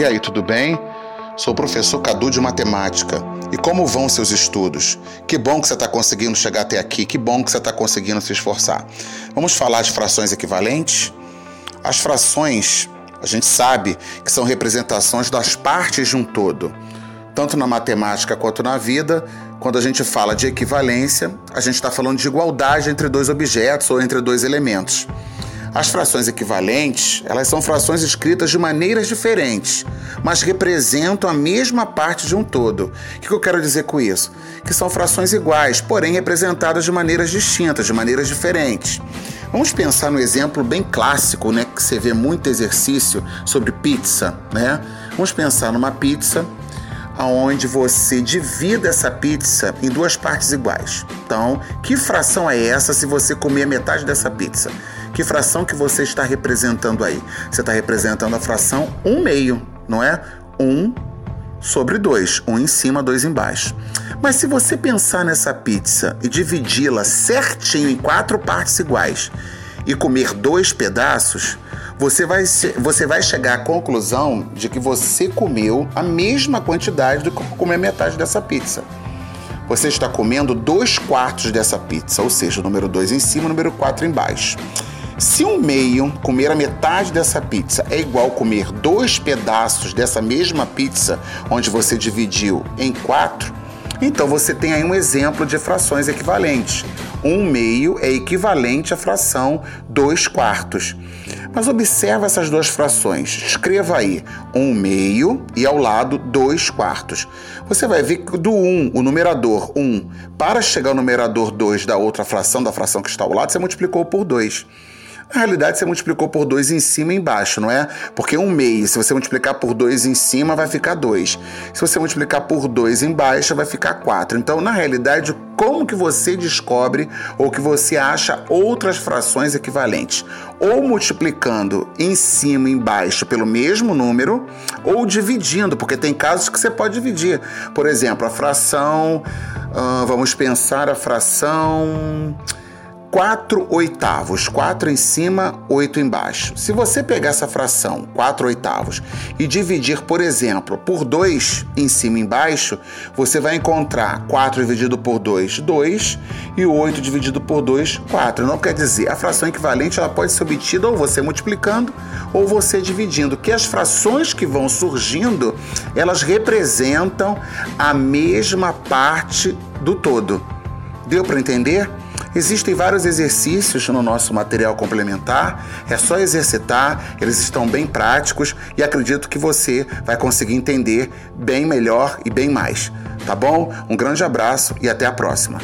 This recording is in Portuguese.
E aí, tudo bem? Sou o professor Cadu de Matemática. E como vão seus estudos? Que bom que você está conseguindo chegar até aqui, que bom que você está conseguindo se esforçar. Vamos falar de frações equivalentes? As frações, a gente sabe que são representações das partes de um todo. Tanto na matemática quanto na vida, quando a gente fala de equivalência, a gente está falando de igualdade entre dois objetos ou entre dois elementos. As frações equivalentes, elas são frações escritas de maneiras diferentes, mas representam a mesma parte de um todo. O que eu quero dizer com isso? Que são frações iguais, porém representadas de maneiras distintas, de maneiras diferentes. Vamos pensar no exemplo bem clássico, né, que você vê muito exercício sobre pizza, né? Vamos pensar numa pizza aonde você divida essa pizza em duas partes iguais. Então, que fração é essa se você comer metade dessa pizza? Que fração que você está representando aí? Você está representando a fração 1 meio, não é? 1 sobre 2, 1 em cima, 2 embaixo. Mas se você pensar nessa pizza e dividi-la certinho em quatro partes iguais e comer dois pedaços, você vai, você vai chegar à conclusão de que você comeu a mesma quantidade do que comer metade dessa pizza. Você está comendo dois quartos dessa pizza, ou seja, o número 2 em cima, o número 4 embaixo. Se um meio comer a metade dessa pizza é igual comer dois pedaços dessa mesma pizza, onde você dividiu em quatro, então você tem aí um exemplo de frações equivalentes. Um meio é equivalente à fração dois quartos. Mas observa essas duas frações. Escreva aí um meio e ao lado dois quartos. Você vai ver que do 1, um, o numerador 1, um, para chegar ao numerador 2 da outra fração, da fração que está ao lado, você multiplicou por 2. Na realidade, você multiplicou por 2 em cima e embaixo, não é? Porque um meio, se você multiplicar por 2 em cima, vai ficar 2. Se você multiplicar por 2 embaixo, vai ficar 4. Então, na realidade, como que você descobre ou que você acha outras frações equivalentes? Ou multiplicando em cima e embaixo pelo mesmo número, ou dividindo, porque tem casos que você pode dividir. Por exemplo, a fração. Uh, vamos pensar a fração. 4 oitavos, 4 em cima, 8 embaixo. Se você pegar essa fração, 4 oitavos, e dividir, por exemplo, por 2 em cima e embaixo, você vai encontrar 4 dividido por 2, 2, e 8 dividido por 2, 4. Não quer dizer, a fração equivalente ela pode ser obtida ou você multiplicando ou você dividindo, que as frações que vão surgindo, elas representam a mesma parte do todo. Deu para entender? Existem vários exercícios no nosso material complementar, é só exercitar, eles estão bem práticos e acredito que você vai conseguir entender bem melhor e bem mais. Tá bom? Um grande abraço e até a próxima.